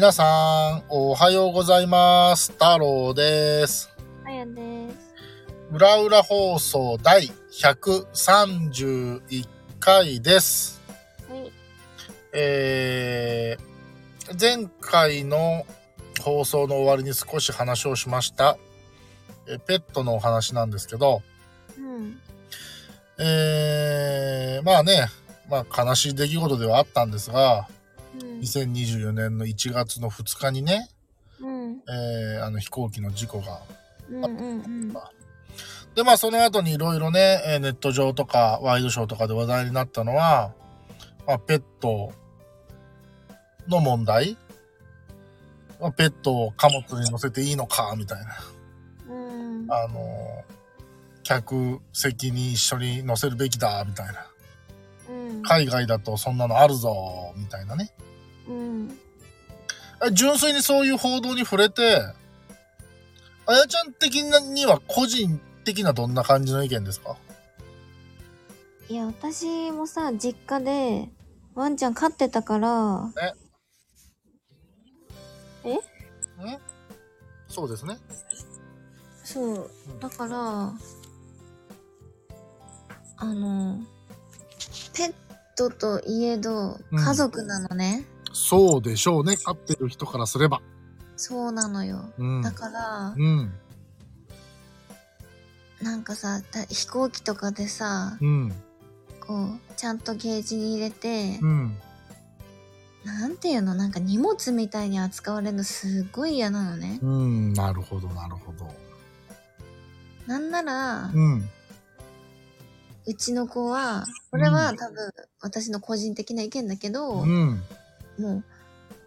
皆さん、おはようございます。太郎です。あやです。裏裏放送第131回です。はい。えー、前回の放送の終わりに少し話をしました、えペットのお話なんですけど、うん。えー、まあね、まあ悲しい出来事ではあったんですが、うん。2024年の1月の2日にね、うん。えー、あの飛行機の事故がうん。うん。で、まあ、その後にいろいろね、えーネット上とか、ワイドショーとかで話題になったのは、まあ、ペットの問題、まあ、ペットを貨物に乗せていいのか、みたいな。うん。あのー客席に一緒に乗せるべきだ、みたいな。うん。海外だとそんなのあるぞ、みたいなね。うん。え純粋にそういう報道に触れて、あやちゃん的には個人的などんな感じの意見ですか？いや、私もさ、実家で、ワンちゃん飼ってたから、そうですね。そう。だから、あの、ペットといえど、うん家族なのね。そうでしょうね。飼ってる人からすれば。そうなのよ。うん。だから、うん。なんかさ、だ飛行機とかでさ、うん。こう、ちゃんとゲージに入れて、うん。なんていうの？なんか荷物みたいに扱われるのすっごい嫌なのね。うん。なるほど、なるほど。なんなら、うん。うちの子は、これは多分私の個人的な意見だけど、うん。もう、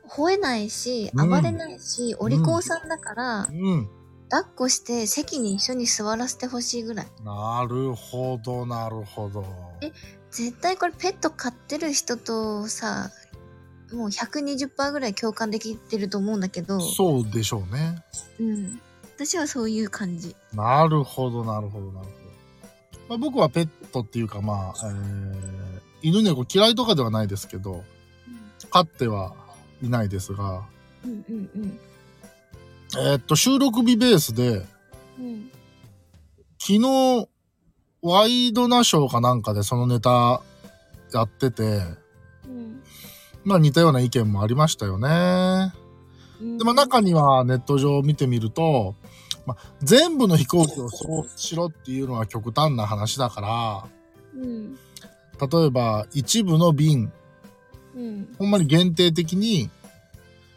吠えないし、うん暴れないし、お利口さんだから、うん。抱っこして席に一緒に座らせてほしいぐらい。なるほど、なるほど。え絶対これペット飼ってる人とさ、もう120%ぐらい共感できてると思うんだけど、そうでしょうね。うん。私はそういう感じ。なるほど、なるほど、なるほど。まあ、僕はペットっていうか、まあ、えー、犬猫嫌いとかではないですけど、飼ってはいないですが、うんうんうん。えーっと、収録日ベースで、うん。昨日、ワイドナショーかなんかでそのネタやってて、うん。まあ似たような意見もありましたよね。うん。でも中にはネット上見てみると、まあ、全部の飛行機をそうしろっていうのは極端な話だから、うん。例えば一部の便、うん。ほんまに限定的に、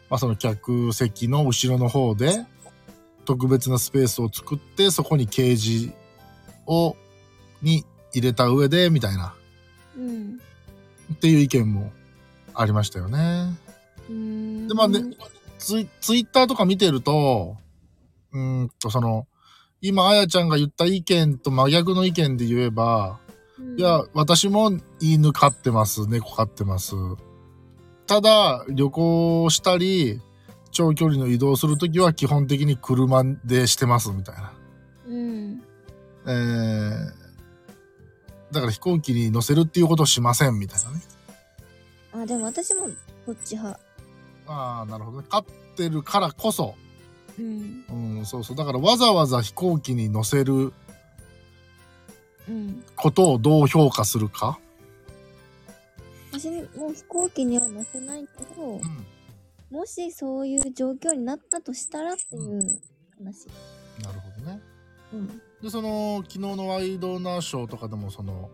まあその客席の後ろの方で特別なスペースを作ってそこにケージを、に入れた上でみたいなうん。っていう意見もありましたよね。うん。で、まあね、ツイツイッターとか見てると、うーんと、その、今、あやちゃんが言った意見と真逆の意見で言えば、うんいや、私も犬飼ってます、猫飼ってます。ただ、旅行したり、長距離の移動するときは基本的に車でしてます、みたいな。うん。えー、だから飛行機に乗せるっていうことをしません、みたいなね。あ、でも私もこっち派。ああ、なるほどね。飼ってるからこそ、うん。うん、そうそう。だからわざわざ飛行機に乗せるうん。ことをどう評価するか。私も飛行機には乗せないけど、うん。もしそういう状況になったとしたらっていう話。なるほどね。うん。で、その、昨日のワイドナショーとかでも、その、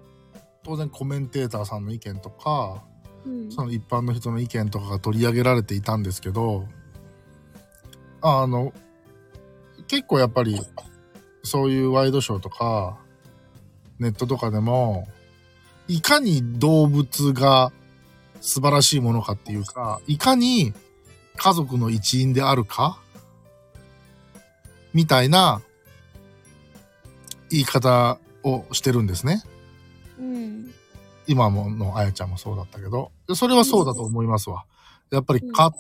当然コメンテーターさんの意見とか、うん。その一般の人の意見とかが取り上げられていたんですけど、あの、結構やっぱり、そういうワイドショーとか、ネットとかでも、いかに動物が素晴らしいものかっていうか、いかに家族の一員であるかみたいな言い方をしてるんですね。うん。今ものあやちゃんもそうだったけど、でそれはそうだと思いますわ。やっぱり飼、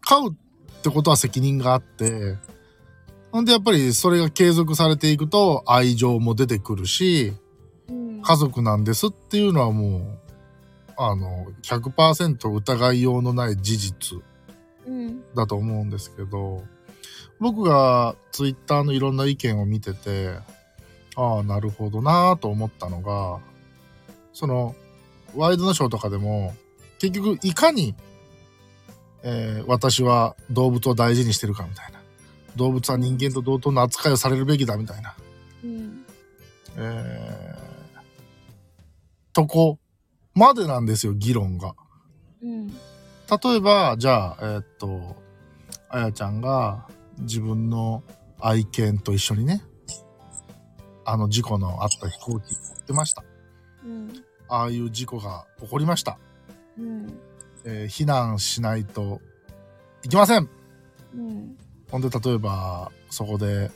飼うってことは責任があって、ほんでやっぱりそれが継続されていくと愛情も出てくるし、うん。家族なんですっていうのはもう、あの、100%疑いようのない事実うん。だと思うんですけど、僕がツイッターのいろんな意見を見てて、ああ、なるほどなぁと思ったのが、その、ワイドナショーとかでも、結局、いかに、えー私は動物を大事にしてるかみたいな。動物は人間と同等の扱いをされるべきだみたいな。うん。えーとこまでなんですよ、議論が。うん。例えば、じゃあ、えーっと、あやちゃんが自分の愛犬と一緒にね、あの事故のあった飛行機乗ってました。うん。ああいう事故が起こりました。うん。えー避難しないといけません。うん。ほんで、例えば、そこで、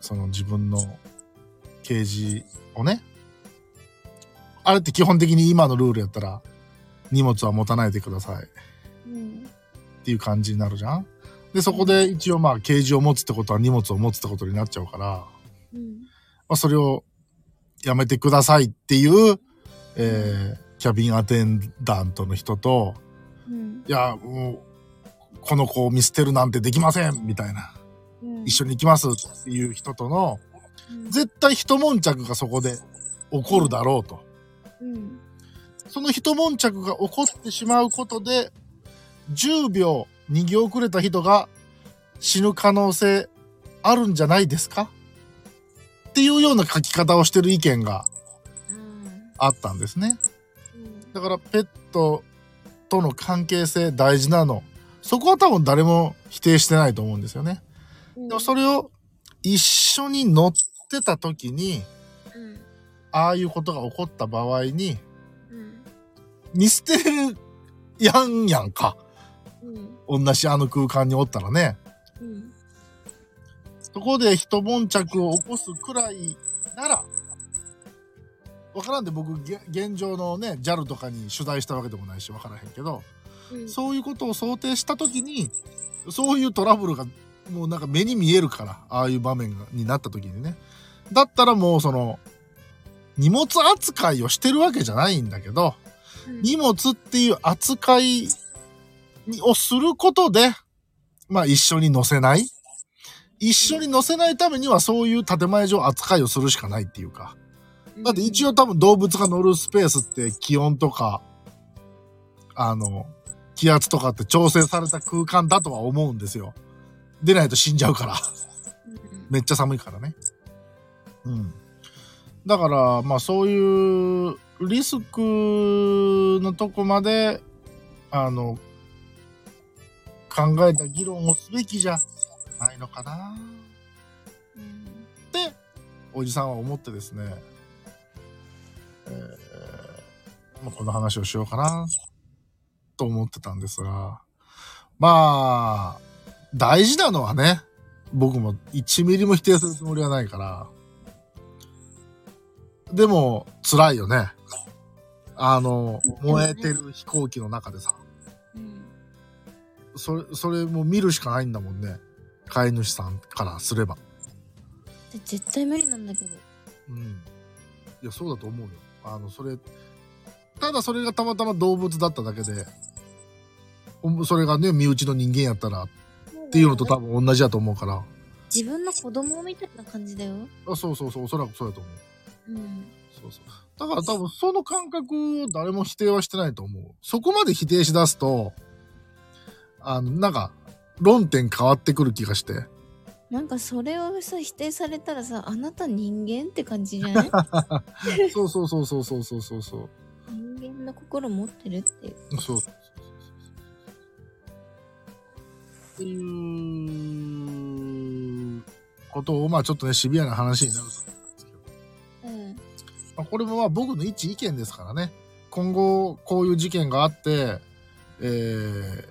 その自分のケージをね、あれって基本的に今のルールやったら、荷物は持たないでください。うん。っていう感じになるじゃんで、そこで一応まあ、ケージを持つってことは荷物を持つってことになっちゃうから、うん。まあ、それをやめてくださいっていう、えー、キャビンアテンダントの人と、うん。いや、もう、この子を見捨てるなんてできませんみたいな。うん。一緒に行きますっていう人との、うん。絶対一悶着がそこで起こるだろうと。うん。その一悶着が起こってしまうことで、10秒逃げ遅れた人が死ぬ可能性あるんじゃないですか？っていうような書き方をしてる意見が。あったんですね。だからペットとの関係性大事なの。そこは多分誰も否定してないと思うんですよね。でもそれを一緒に乗ってた時に、ああいうことが起こった場合に、うん。見捨てるやんやんか。うん。同じあの空間におったらね。うん。そこで一悶着を起こすくらいなら、わからんで僕、げ現状のね、JAL とかに取材したわけでもないし、わからへんけど、うん。そういうことを想定した時に、そういうトラブルがもうなんか目に見えるから、ああいう場面がになった時にね。だったらもうその、荷物扱いをしてるわけじゃないんだけど、荷物っていう扱いにをすることで、まあ一緒に乗せない。一緒に乗せないためにはそういう建前上扱いをするしかないっていうか。だって一応多分動物が乗るスペースって気温とか、あの、気圧とかって調整された空間だとは思うんですよ。出ないと死んじゃうから。うん。めっちゃ寒いからね。うん。だから、まあそういうリスクのとこまで、あの、考えた議論をすべきじゃないのかな。うん。って、おじさんは思ってですね、えーまあ、この話をしようかなと思ってたんですが、まあ、大事なのはね、僕も1ミリも否定するつもりはないから、でも辛いよね。あの、燃えてる飛行機の中でさ、うん。それ、それも見るしかないんだもんね。飼い主さんからすれば。で絶対無理なんだけど。うん。いや、そうだと思うよ。あの、それ、ただそれがたまたま動物だっただけで、おそれがね、身内の人間やったらっていうのと多分同じだと思うから。自分の子供みたいな感じだよ。あそうそうそう、おそらくそうだと思う。うん。そうそう。だから多分その感覚を誰も否定はしてないと思う。そこまで否定しだすと、あの、なんか、論点変わってくる気がして。なんかそれをさ、否定されたらさ、あなた人間って感じじゃない？そ うそうそうそうそうそうそうそう。人間の心持ってるっていう。そうそうそうそうそう。っていうことを、まあちょっとね、シビアな話になるとまあ、これもまあ僕の一意見ですからね。今後、こういう事件があって、えー、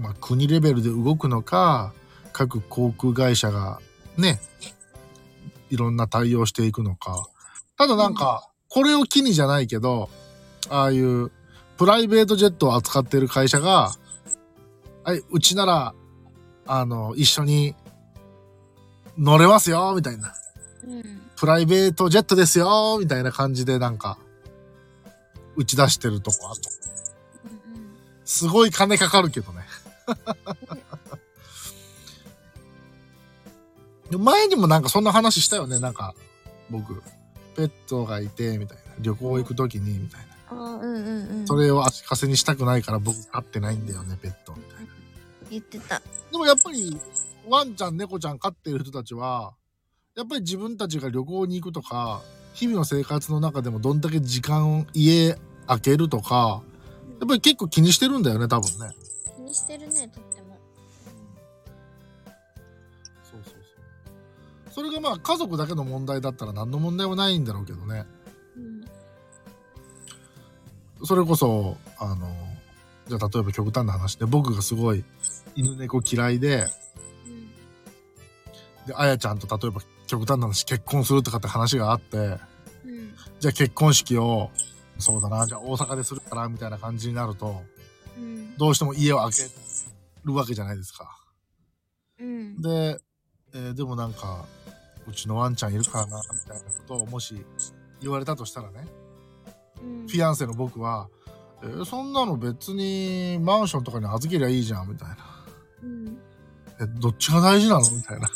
まあ国レベルで動くのか、各航空会社がね、いろんな対応していくのか。ただなんか、これを機にじゃないけど、ああいうプライベートジェットを扱っている会社が、はい、うちなら、あの、一緒に乗れますよ、みたいな。うん。プライベートジェットですよ、みたいな感じでなんか、打ち出してるとこあと。うんすごい金かかるけどね。で前にもなんかそんな話したよね、なんか、僕。ペットがいて、みたいな。旅行行くときに、みたいな。うんうんうん。それを足かせにしたくないから僕飼ってないんだよね、ペット、みたいな。言ってた。でもやっぱり、ワンちゃん、猫ちゃん飼ってる人たちは、やっぱり自分たちが旅行に行くとか、日々の生活の中でもどんだけ時間、家開けるとか、やっぱり結構気にしてるんだよね、多分ね。気にしてるね、とっても。そうそうそう。それがまあ家族だけの問題だったら何の問題もないんだろうけどね。うん。それこそ、あの、じゃあ例えば極端な話で僕がすごい犬猫嫌いで、うん。で、あやちゃんと例えば極端な話結婚するとかって話があって、うん。じゃあ結婚式を、そうだな、じゃあ大阪でするから、みたいな感じになると、うん。どうしても家を開けるわけじゃないですか。うん。で、えーでもなんか、うちのワンちゃんいるからな、みたいなことをもし言われたとしたらね、うん。フィアンセの僕は、えーそんなの別にマンションとかに預けりゃいいじゃん、みたいな。うん。え、どっちが大事なの？みたいな。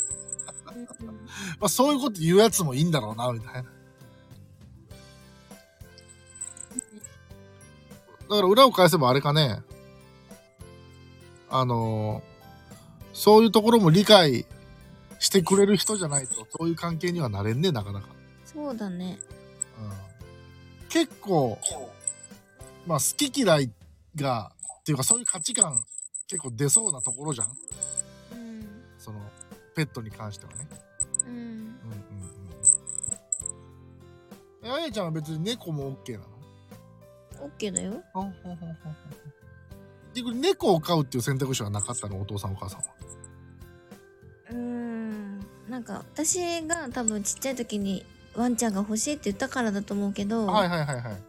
うん。まあそういうこと言うやつもいいんだろうな、みたいな。だから裏を返せばあれかね。あのーそういうところも理解してくれる人じゃないと、そういう関係にはなれんね、なかなか。そうだね。うん、結構、まあ好き嫌いが、っていうかそういう価値観結構出そうなところじゃん。うん。その、ペットに関してはね。うん。うんうんうんあやちゃんは別に猫も OK なの？オッケーだよ。でこれ猫を飼うっていう選択肢はなかったの？お父さんお母さんは。うーん。なんか、私が多分ちっちゃい時にワンちゃんが欲しいって言ったからだと思うけど。はいはいはいはい。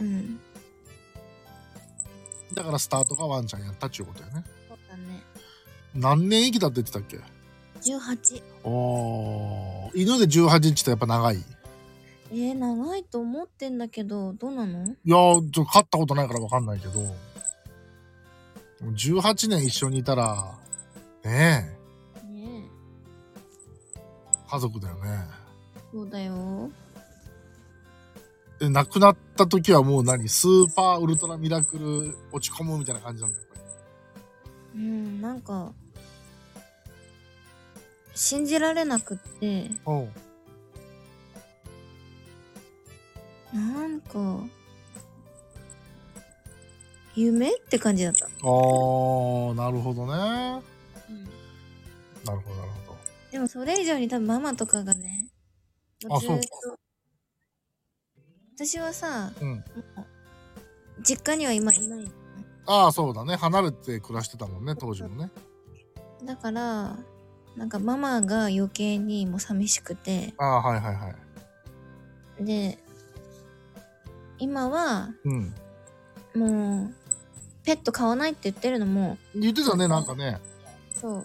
うん。だからスタートがワンちゃんやったっちゅうことやね。そうだね。何年生きたって言ってたっけ？18。おー犬で18日ってやっぱ長い？いえー、長いと思ってんだけど、どうなの？やー、ちょ飼ったことないからわかんないけど。でも18年一緒にいたら、ねえ、ね家族だよね。え。そうだよ。で、亡くなった時はもう何？スーパーウルトラミラクル落ち込むみたいな感じなんだよ。うん、なんか、信じられなくって、おうなんか、夢って感じだった。あー、なるほどね。なうん、るほど、なるほど。でもそれ以上に多分ママとかがね、もあずーっとそう私はさ、うん。実家には今いないの。ああ、そうだね。離れて暮らしてたもんね、当時もね。だから、なんかママが余計にもう寂しくて、ああ、はいはいはい。で、今はうん。もう、ペット飼わないって言ってるのも、言ってたね、なんかね。そう。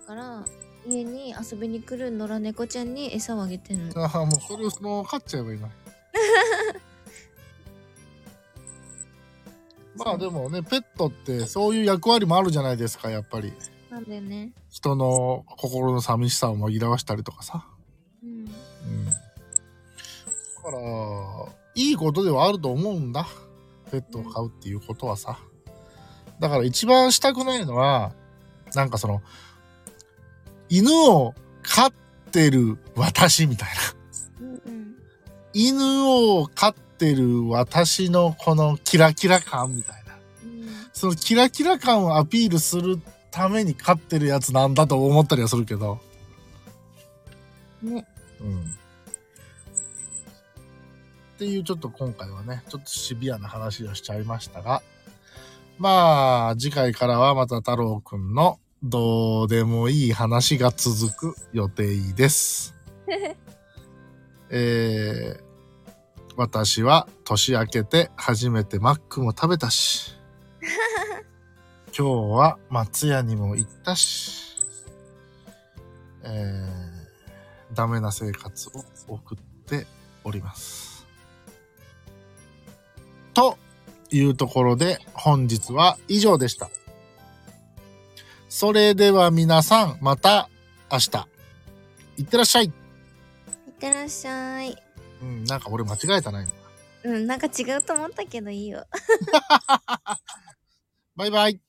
だから、家に遊びに来る野良猫ちゃんに餌をあげてんの。ああ、もうそれをその、飼っちゃえばいいな。まあでもね、ペットってそういう役割もあるじゃないですか、やっぱり。なんだよね。人の心の寂しさを紛らわしたりとかさ。うん。うん。だから、いいことではあると思うんだ。ペットを飼うっていうことはさ。だから一番したくないのは、なんかその、犬を飼ってる私みたいな。うんうん。犬を飼ってる私のこのキラキラ感みたいな。うんそのキラキラ感をアピールするために飼ってるやつなんだと思ったりはするけど。ね。うん。っていうちょっと今回はね、ちょっとシビアな話をしちゃいましたが、まあ、次回からはまた太郎くんのどうでもいい話が続く予定です。えー、私は年明けて初めてマックも食べたし、今日は松屋にも行ったし、えー、ダメな生活を送っております。というところで本日は以上でした。それでは皆さんまた明日。いってらっしゃい。いってらっしゃい。うん、なんか俺間違えたな今。うん、なんか違うと思ったけどいいよ。バイバイ。